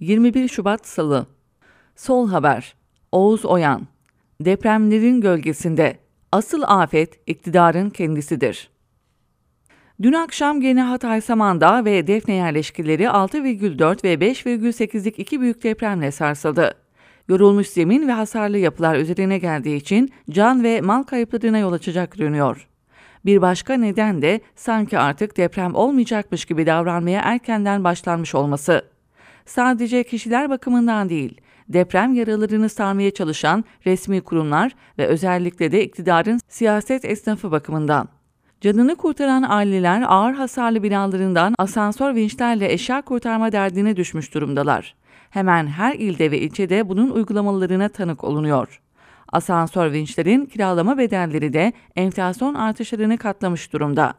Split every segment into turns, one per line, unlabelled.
21 Şubat Salı Sol Haber Oğuz Oyan Depremlerin gölgesinde asıl afet iktidarın kendisidir. Dün akşam gene Hatay Samandağ ve Defne yerleşkileri 6,4 ve 5,8'lik iki büyük depremle sarsıldı. Yorulmuş zemin ve hasarlı yapılar üzerine geldiği için can ve mal kayıplarına yol açacak görünüyor. Bir başka neden de sanki artık deprem olmayacakmış gibi davranmaya erkenden başlanmış olması. Sadece kişiler bakımından değil, deprem yaralarını sarmaya çalışan resmi kurumlar ve özellikle de iktidarın siyaset esnafı bakımından. Canını kurtaran aileler ağır hasarlı binalarından asansör vinçlerle eşya kurtarma derdine düşmüş durumdalar. Hemen her ilde ve ilçede bunun uygulamalarına tanık olunuyor. Asansör vinçlerin kiralama bedelleri de enflasyon artışlarını katlamış durumda.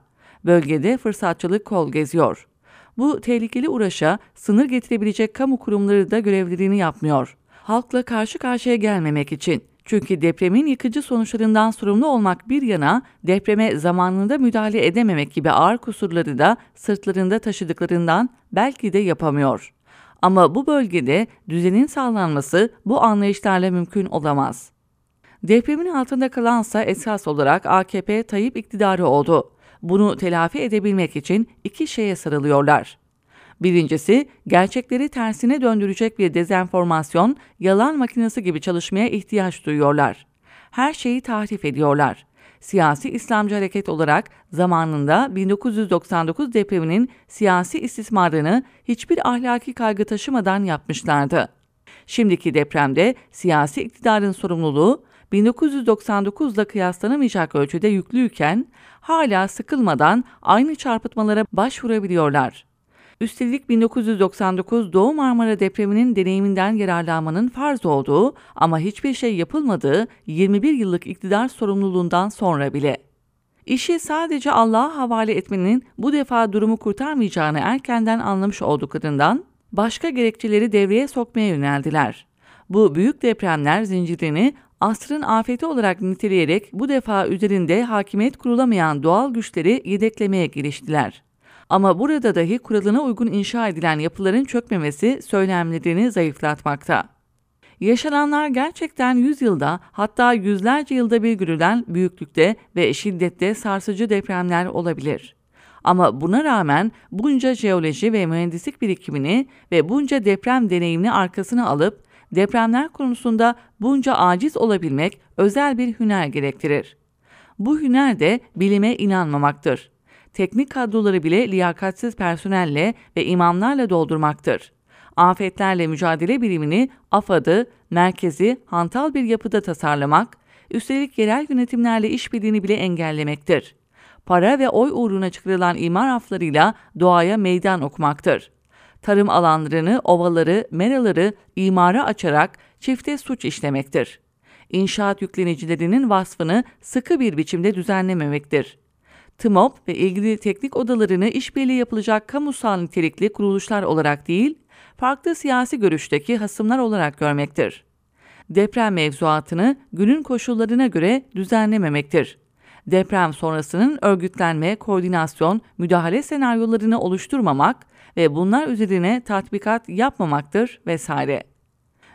Bölgede fırsatçılık kol geziyor. Bu tehlikeli uğraşa sınır getirebilecek kamu kurumları da görevlerini yapmıyor. Halkla karşı karşıya gelmemek için. Çünkü depremin yıkıcı sonuçlarından sorumlu olmak bir yana depreme zamanında müdahale edememek gibi ağır kusurları da sırtlarında taşıdıklarından belki de yapamıyor. Ama bu bölgede düzenin sağlanması bu anlayışlarla mümkün olamaz. Depremin altında kalansa esas olarak AKP Tayyip iktidarı oldu. Bunu telafi edebilmek için iki şeye sarılıyorlar. Birincisi, gerçekleri tersine döndürecek bir dezenformasyon, yalan makinesi gibi çalışmaya ihtiyaç duyuyorlar. Her şeyi tahrif ediyorlar. Siyasi İslamcı hareket olarak zamanında 1999 depreminin siyasi istismarını hiçbir ahlaki kaygı taşımadan yapmışlardı. Şimdiki depremde siyasi iktidarın sorumluluğu 1999'da kıyaslanamayacak ölçüde yüklüyken hala sıkılmadan aynı çarpıtmalara başvurabiliyorlar. Üstelik 1999 Doğu Marmara depreminin deneyiminden yararlanmanın farz olduğu ama hiçbir şey yapılmadığı 21 yıllık iktidar sorumluluğundan sonra bile. İşi sadece Allah'a havale etmenin bu defa durumu kurtarmayacağını erkenden anlamış olduklarından başka gerekçeleri devreye sokmaya yöneldiler. Bu büyük depremler zincirini asrın afeti olarak niteleyerek bu defa üzerinde hakimiyet kurulamayan doğal güçleri yedeklemeye giriştiler. Ama burada dahi kuralına uygun inşa edilen yapıların çökmemesi söylemlerini zayıflatmakta. Yaşananlar gerçekten yüzyılda hatta yüzlerce yılda bir görülen büyüklükte ve şiddette sarsıcı depremler olabilir. Ama buna rağmen bunca jeoloji ve mühendislik birikimini ve bunca deprem deneyimini arkasına alıp depremler konusunda bunca aciz olabilmek özel bir hüner gerektirir. Bu hüner de bilime inanmamaktır. Teknik kadroları bile liyakatsiz personelle ve imamlarla doldurmaktır. Afetlerle mücadele birimini AFAD'ı, merkezi, hantal bir yapıda tasarlamak, üstelik yerel yönetimlerle işbirliğini bile engellemektir. Para ve oy uğruna çıkarılan imar aflarıyla doğaya meydan okumaktır tarım alanlarını, ovaları, meraları imara açarak çifte suç işlemektir. İnşaat yüklenicilerinin vasfını sıkı bir biçimde düzenlememektir. TMOP ve ilgili teknik odalarını işbirliği yapılacak kamusal nitelikli kuruluşlar olarak değil, farklı siyasi görüşteki hasımlar olarak görmektir. Deprem mevzuatını günün koşullarına göre düzenlememektir. Deprem sonrasının örgütlenme, koordinasyon, müdahale senaryolarını oluşturmamak, ve bunlar üzerine tatbikat yapmamaktır vesaire.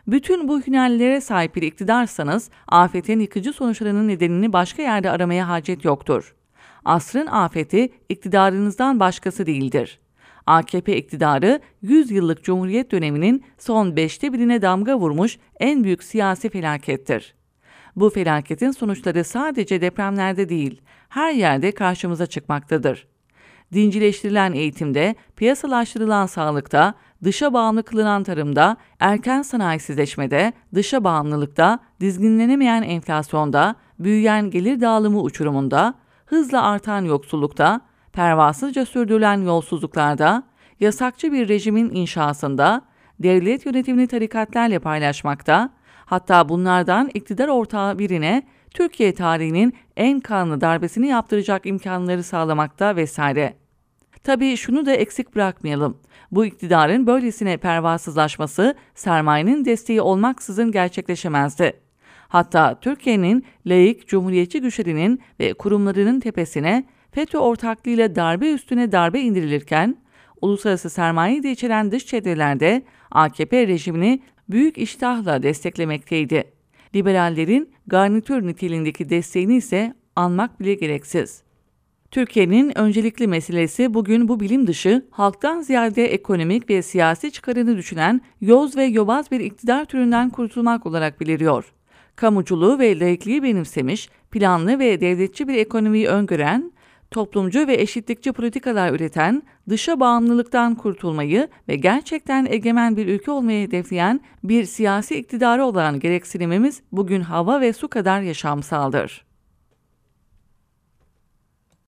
Bütün bu hünerlere sahip bir iktidarsanız afetin yıkıcı sonuçlarının nedenini başka yerde aramaya hacet yoktur. Asrın afeti iktidarınızdan başkası değildir. AKP iktidarı 100 yıllık Cumhuriyet döneminin son beşte birine damga vurmuş en büyük siyasi felakettir. Bu felaketin sonuçları sadece depremlerde değil, her yerde karşımıza çıkmaktadır. Dincileştirilen eğitimde, piyasalaştırılan sağlıkta, dışa bağımlı kılınan tarımda, erken sanayisizleşmede, dışa bağımlılıkta, dizginlenemeyen enflasyonda, büyüyen gelir dağılımı uçurumunda, hızla artan yoksullukta, pervasızca sürdürülen yolsuzluklarda, yasakçı bir rejimin inşasında, devlet yönetimini tarikatlarla paylaşmakta, hatta bunlardan iktidar ortağı birine Türkiye tarihinin en kanlı darbesini yaptıracak imkanları sağlamakta vesaire. Tabii şunu da eksik bırakmayalım. Bu iktidarın böylesine pervasızlaşması sermayenin desteği olmaksızın gerçekleşemezdi. Hatta Türkiye'nin laik cumhuriyetçi güçlerinin ve kurumlarının tepesine FETÖ ortaklığıyla darbe üstüne darbe indirilirken uluslararası sermayeyi de içeren dış çevrelerde AKP rejimini büyük iştahla desteklemekteydi. Liberallerin garnitür niteliğindeki desteğini ise anmak bile gereksiz. Türkiye'nin öncelikli meselesi bugün bu bilim dışı, halktan ziyade ekonomik ve siyasi çıkarını düşünen yoz ve yobaz bir iktidar türünden kurtulmak olarak biliriyor. Kamuculuğu ve laikliği benimsemiş, planlı ve devletçi bir ekonomiyi öngören, toplumcu ve eşitlikçi politikalar üreten, dışa bağımlılıktan kurtulmayı ve gerçekten egemen bir ülke olmayı hedefleyen bir siyasi iktidarı olan gereksinimimiz bugün hava ve su kadar yaşamsaldır.